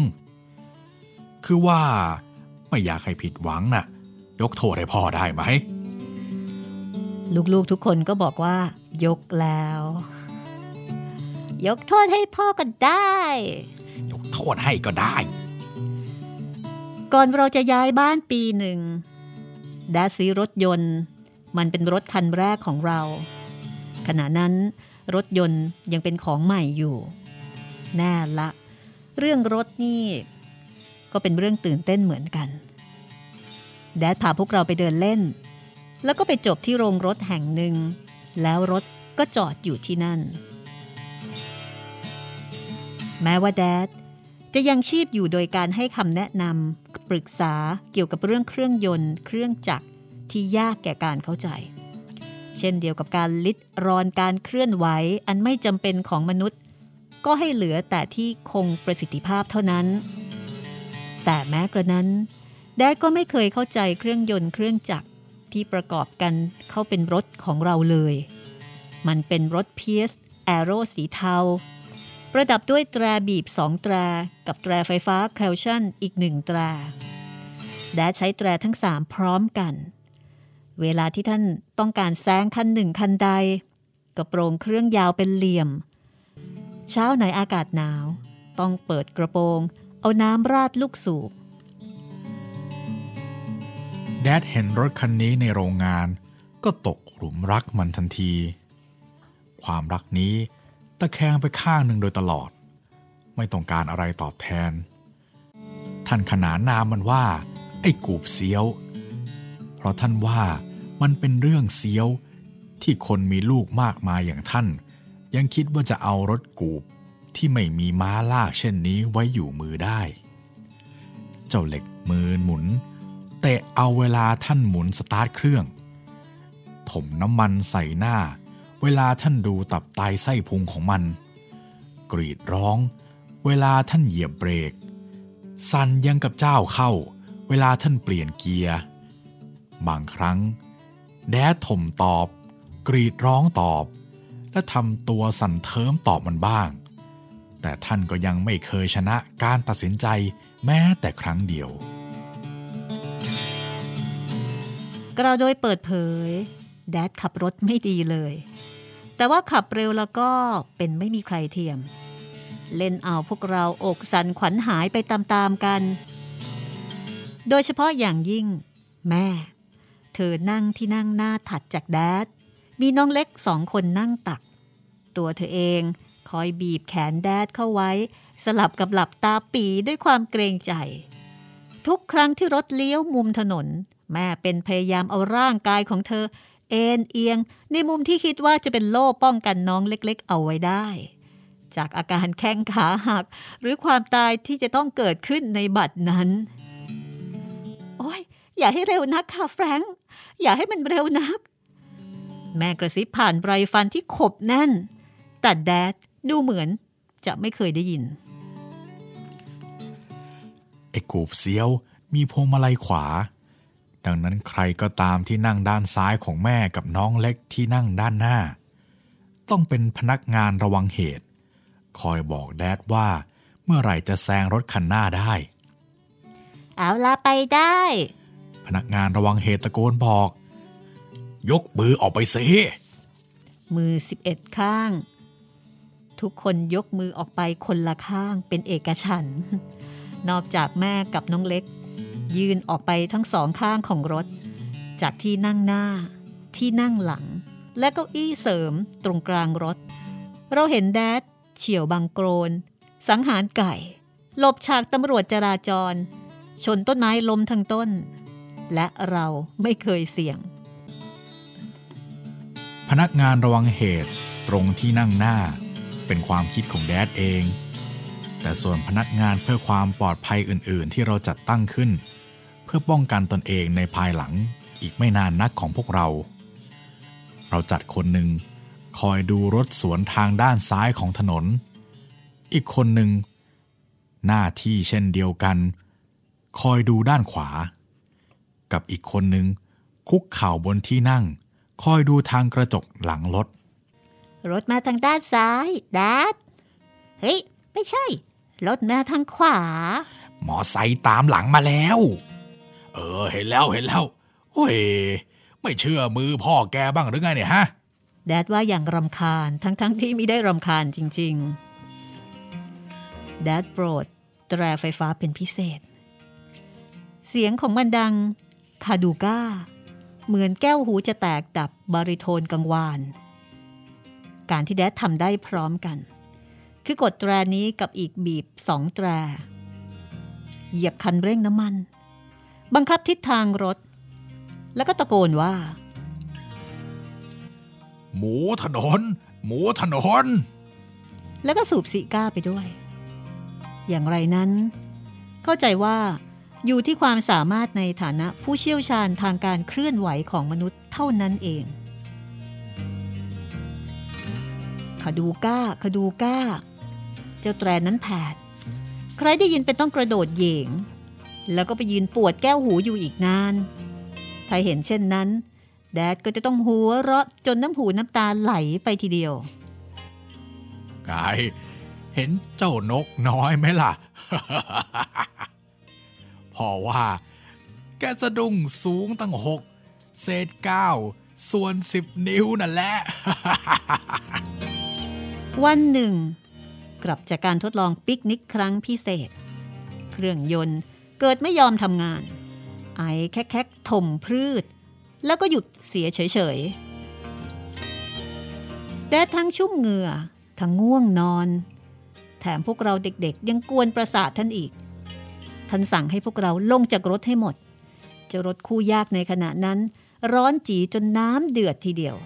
คือว่าไม่อยากให้ผิดหวังน่ะ ยกโทษให้พ่อได้ไหม ลูกๆทุกคนก็บอกว่ายกแล้ว ยกโทษให้พ่อก็ได้ ยกโทษให้ก็ได้ ก่อนเราจะย้ายบ้านปีหนึ่งแดดซื้อรถยนต์ มันเป็นรถคันแรกของเรา ขณะนั้นรถยนต์ยังเป็นของใหม่อยู่ แน่ละ เรื่องรถนี่ ก็เป็นเรื่องตื่นเต้นเหมือนกัน แดดพาพวกเราไปเดินเล่น แล้วก็ไปจบที่โรงรถแห่งหนึ่ง แล้วรถก็จอดอยู่ที่นั่น แม้ว่าแดดจะยังชีพอยู่โดยการให้คำแนะนำปรึกษาเกี่ยวกับเรื่องเครื่องยนต์ เครื่องจักรที่ยากแก่การเข้าใจ เช่นเดียวกับการลิดรอนการเคลื่อนไหวอันไม่จำเป็นของมนุษย์ ก็ให้เหลือแต่ที่คงประสิทธิภาพเท่านั้น แต่แม้กระนั้น Dad ก็ไม่เคยเข้าใจเครื่องยนต์เครื่องจักรที่ประกอบกันเข้าเป็นรถของเราเลย มันเป็นรถ Pierce Arrow สีเทา ประดับด้วยแตรบีบสองแตรกับแตรไฟฟ้า Klaxon อีกหนึ่งแตร Dad ใช้แตรทั้งสามพร้อมกัน เวลาที่ท่านต้องการแซงคันหนึ่งคันใดกระโปรงเครื่องยาวเป็นเหลี่ยม เช้าไหนอากาศหนาว ต้องเปิดกระโปรง เอาน้ำราดลูกสูบแดดเห็นรถคันนี้ในโรงงาน ก็ตกหลุมรักมันทันที ความรักนี้ ตะแคงไปข้างหนึ่งโดยตลอด ไม่ต้องการอะไรตอบแทน ท่านขนานนามมันว่า ไอ้กูบเสียว เพราะท่านว่ามันเป็นเรื่องเสียวที่คนมีลูกมากมายอย่างท่าน ยังคิดว่าจะเอารถกูบที่ไม่มีม้าลากเช่นนี้ไว้อยู่มือได้ เจ้าเหล็กมือหมุน เตะเอาเวลาท่านหมุนสตาร์ทเครื่อง ถมน้ำมันใส่หน้า เวลาท่านดูตับไตไส้พุงของมัน กรีดร้อง เวลาท่านเหยียบเบรก สั่นยังกับเจ้าเข้า เวลาท่านเปลี่ยนเกียร์ บางครั้ง แดดถมตอบ กรีดร้องตอบ และทำตัวสั่นเทิมตอบมันบ้าง แต่ท่านก็ยังไม่เคยชนะการตัดสินใจแม้แต่ครั้งเดียวกล่าวโดยเปิดเผย แดดขับรถไม่ดีเลย แต่ว่าขับเร็วแล้วก็เป็นไม่มีใครเทียม เล่นเอาพวกเราอกสันขวัญหายไปตามๆกัน โดยเฉพาะอย่างยิ่ง แม่ เธอนั่งที่นั่งหน้าถัดจากแดด มีน้องเล็กสองคนนั่งตัก ตัวเธอเองคอยบีบแขนแดดเข้าไว้ สลับกับหลับตาปีด้วยความเกรงใจ ทุกครั้งที่รถเลี้ยวมุมถนน แม่เป็นพยายามเอาร่างกายของเธอ เอ็นเอียง ในมุมที่คิดว่าจะเป็นโล่ป้องกันน้องเล็กๆ เอาไว้ได้ จากอาการแข้งขาหัก หรือความตายที่จะต้องเกิดขึ้นในบัดนั้น โอ้ยอย่าให้เร็วนักค่ะแฟรงค์อย่าให้มันเร็วนัก แม่กระซิบผ่านไรฟันที่ขบแน่น แต่แดดดูเหมือนจะไม่เคยได้ยิน ไอ้กูบเสียวมีพวงมาลัยขวา ดังนั้นใครก็ตามที่นั่งด้านซ้ายของแม่กับน้องเล็กที่นั่งด้านหน้า ต้องเป็นพนักงานระวังเหตุ คอยบอกแดดว่า เมื่อไหร่จะแซงรถคันหน้าได้ เอาละไปได้ พนักงานระวังเหตุตะโกนบอก ยกมือออกไปสิมือ 11 ข้าง ทุกคนยกมือออกไปคนละข้างเป็นเอกฉันท์นอกจากแม่กับน้องเล็ก ยืนออกไปทั้งสองข้างของรถ จากที่นั่งหน้า ที่นั่งหลัง และเก้าอี้เสริมตรงกลางรถ เราเห็นแดดเฉียวบางโกรน สังหารไก่ หลบฉากตำรวจจราจร ชนต้นไม้ล้มทั้งต้น และเราไม่เคยเสี่ยง พนักงานระวังเหตุตรงที่นั่งหน้า เป็นความคิดของแดดเองแต่ส่วนพนักงานเพื่อความปลอดภัยอื่น ๆ ที่เราจัดตั้งขึ้น เพื่อป้องกันตนเองในภายหลังอีกไม่นานนักของพวกเรา เราจัดคนหนึ่งคอยดูรถสวนทางด้านซ้ายของถนน อีกคนหนึ่งหน้าที่เช่นเดียวกัน คอยดูด้านขวา กับอีกคนหนึ่งคุกเข่าบนที่นั่ง คอยดูทางกระจกหลังรถ รถมาทางด้านซ้ายแดดเฮ้ย ไม่ใช่ รถมาทางขวา หมอไซค์ตามหลังมาแล้ว เออ เห็นแล้วเห็นแล้วโอ้ยไม่เชื่อมือพ่อแกบ้างหรือไงเนี่ยฮะ แดดว่าอย่างรำคาญทั้งๆทที่ไม่ได้รำคาญจริง ๆ แดดโปรด แตรไฟฟ้าเป็นพิเศษ เสียงของมันดัง คาดูก้า เหมือนแก้วหูจะแตกดับบาริโทนกังวาน การที่แดดทำได้พร้อมกัน คือกดแตรนี้กับอีกบีบสองแตร เหยียบคันเร่งน้ำมัน บังคับทิศทางรถ แล้วก็ตะโกนว่า หมูถนน หมูถนน แล้วก็สูบซิก้าไปด้วย อย่างไรนั้น เข้าใจว่าอยู่ที่ความสามารถในฐานะผู้เชี่ยวชาญทางการเคลื่อนไหวของมนุษย์เท่านั้นเอง ขดูก้า ขดูก้า เจ้าแตรนั้นแผด ใครได้ยินเป็นต้องกระโดดเหย่ง แล้วก็ไปยืนปวดแก้วหูอยู่อีกนาน ถ้าเห็นเช่นนั้น แดดก็จะต้องหัวเราะจนน้ำหูน้ำตาไหลไปทีเดียวไงเห็นเจ้านกน้อยไหมล่ะ พอว่า แกสะดุ้งสูงตั้งหกเศษเก้าส่วนสิบนิ้วนั่นแหละ วันหนึ่ง กลับจากการทดลองปิกนิกครั้งพิเศษ เครื่องยนต์ เกิดไม่ยอมทำงาน ไอแคกๆถมพืช แล้วก็หยุดเสียเฉยๆแดดทั้งชุ่มเหงื่อ ทั้งง่วงนอน แถมพวกเราเด็กๆ ยังกวนประสาทท่านอีก ท่านสั่งให้พวกเราลงจากรถให้หมดจะรถคู่ยากในขณะนั้น ร้อนจีจนน้ำเดือดทีเดียว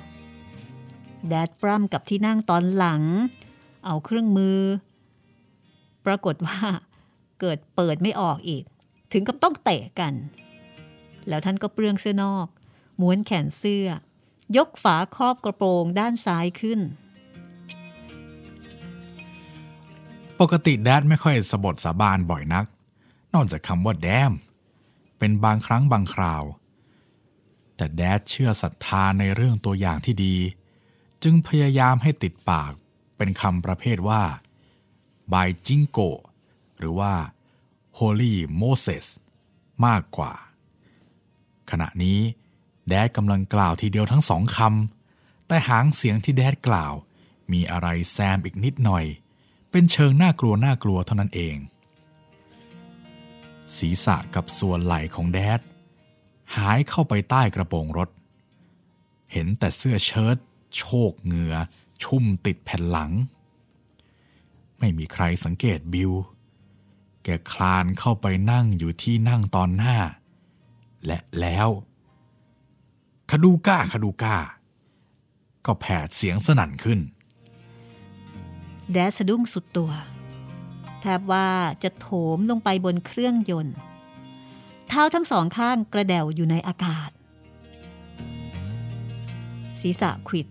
แดดปร่ำกับที่นั่งตอนหลัง เอาเครื่องมือ ปรากฏว่าเกิดเปิดไม่ออกอีก ถึงกับต้องเตะกัน แล้วท่านก็เปลืองเสื้อนอก ม้วนแขนเสื้อ ยกฝาครอบกระโปรงด้านซ้ายขึ้น ปกติแดดไม่ค่อยสะบดสาบานบ่อยนัก นอกจากคำว่าแดม เป็นบางครั้งบางคราว แต่แดดเชื่อศรัทธาในเรื่องตัวอย่างที่ดี จึงพยายามให้ติดปากเป็นคำประเภทว่า by jingo หรือว่า holy moses มากกว่า ขณะนี้แดดกำลังกล่าวทีเดียวทั้งสองคำ แต่หางเสียงที่แดดกล่าว มีอะไรแซมอีกนิดหน่อย เป็นเชิงน่ากลัวน่ากลัวเท่านั้นเอง ศีรษะกับส่วนไหล่ของแดด หายเข้าไปใต้กระโปรงรถ เห็นแต่เสื้อเชิ้ตโชกเหงื่อชุ่มติดแผ่นหลัง ไม่มีใครสังเกตบิล แกคลานเข้าไปนั่งอยู่ที่นั่งตอนหน้า และแล้วคดูก้าคดูก้า ก็แผดเสียงสนั่นขึ้น แดสะดุ้งสุดตัว แทบว่าจะโถมลงไปบนเครื่องยนต์ เท้าทั้งสองข้างกระเดวอยู่ในอากาศ ศีรษะขวิด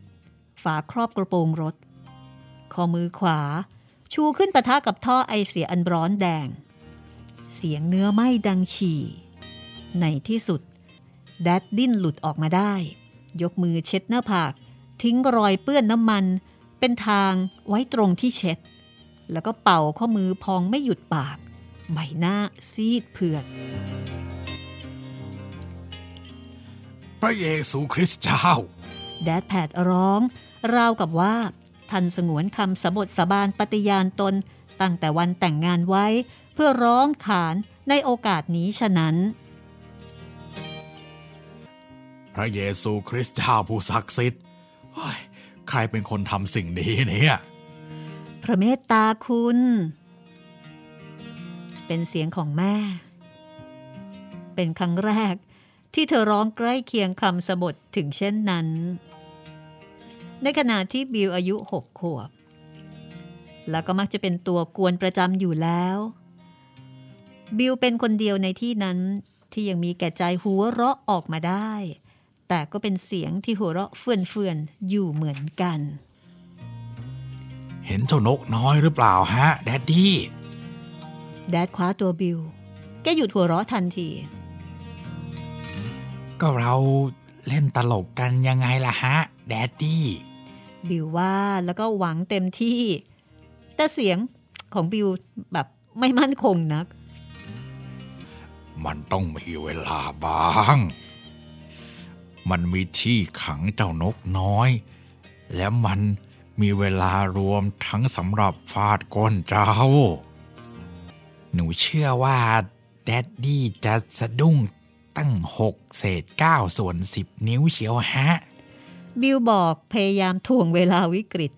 ฝาครอบกระโปรงรถ ข้อมือขวา ชูขึ้นปะทะกับท่อไอเสียอันร้อนแดง เสียงเนื้อไหม้ดังฉี่ ในที่สุด แดดดิ้นหลุดออกมาได้ ยกมือเช็ดหน้าผาก ทิ้งรอยเปื้อนน้ำมัน เป็นทางไว้ตรงที่เช็ด แล้วก็เป่าข้อมือพองไม่หยุดปาก ใบหน้าซีดเผือดพระเยซูคริสต์เจ้า แดดแผดร้อง ราวกับว่า ทันสงวนคำสบทสาบานปฏิญาณตน ตั้งแต่วันแต่งงานไว้ เพื่อร้องขานในโอกาสนี้ฉะนั้น พระเยซูคริสต์เจ้าผู้ศักดิ์สิทธิ์เฮ้ยใครเป็นคนทำสิ่งนี้เนี่ยพระเมตตาคุณ เป็นเสียงของแม่ เป็นครั้งแรกที่เธอร้องใกล้เคียงคำสบทถึงเช่นนั้น ในขณะที่บิวอายุหกขวบ แล้วก็มักจะเป็นตัวกวนประจำอยู่แล้ว บิวเป็นคนเดียวในที่นั้นที่ยังมีแก่ใจหัวเราะออกมาได้ แต่ก็เป็นเสียงที่หัวเราะเฟื่อนๆอยู่เหมือนกัน เห็นเจ้านกน้อยหรือเปล่าฮะ แดดดี้ แดดคว้าตัวบิว แกหยุดหัวเราะทันที ก็เราเล่นตลกกันยังไงล่ะฮะ แดดดี้ บิวว่าแล้วก็หวังเต็มที่ แต่เสียงของบิวแบบไม่มั่นคงนัก มันต้องมีเวลาบ้าง มันมีที่ขังเจ้านกน้อย และมันมีเวลารวมทั้งสำหรับฟาดก้นเจ้า หนูเชื่อว่าแดดดี้จะสะดุ้งตั้งหกเศษเก้าส่วนสิบนิ้วเชียวฮะ บิวบอกพยายามถ่วงเวลาวิกฤต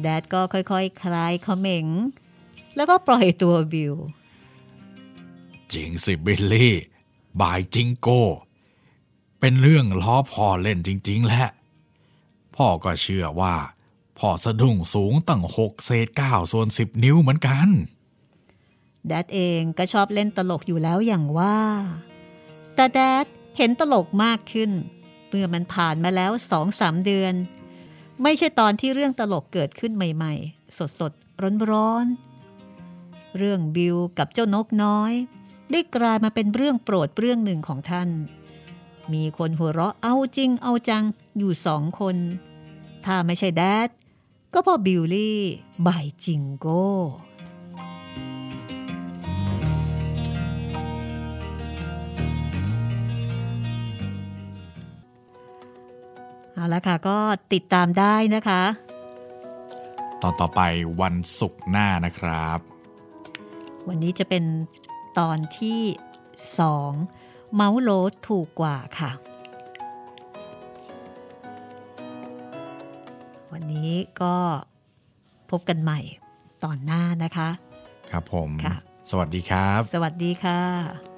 แดดก็ค่อยๆคคลายเขม็ง แล้วก็ปล่อยตัวบิวจริงสิบิลลี่ บายจิงโก้ เป็นเรื่องล้อพ่อเล่นจริง ๆ แหละ พ่อก็เชื่อว่า พ่อสะดุ้งสูงตั้งหกเศษเก้าส่วนสิบนิ้วเหมือนกัน แดดเองก็ชอบเล่นตลกอยู่แล้วอย่างว่า แต่แดดเห็นตลกมากขึ้น เมื่อมันผ่านมาแล้วสองสามเดือน ไม่ใช่ตอนที่เรื่องตลกเกิดขึ้นใหม่ ๆ สดๆร้อนๆเรื่องบิวกับเจ้านกน้อย ได้กลายมาเป็นเรื่องโปรดเรื่องหนึ่งของท่าน มีคนหัวเราะเอาจริงเอาจังอยู่สองคน ถ้าไม่ใช่แดดก็เพอบิลลี่บายจิงโก้ เอาละค่ะก็ติดตามได้นะคะ ตอนต่อไปวันศุกร์หน้านะครับ วันนี้จะเป็นตอนที่สองเมาส์โลดถูกกว่าค่ะ วันนี้ก็พบกันใหม่ตอนหน้านะคะ ครับผมค่ะสวัสดีครับ สวัสดีค่ะ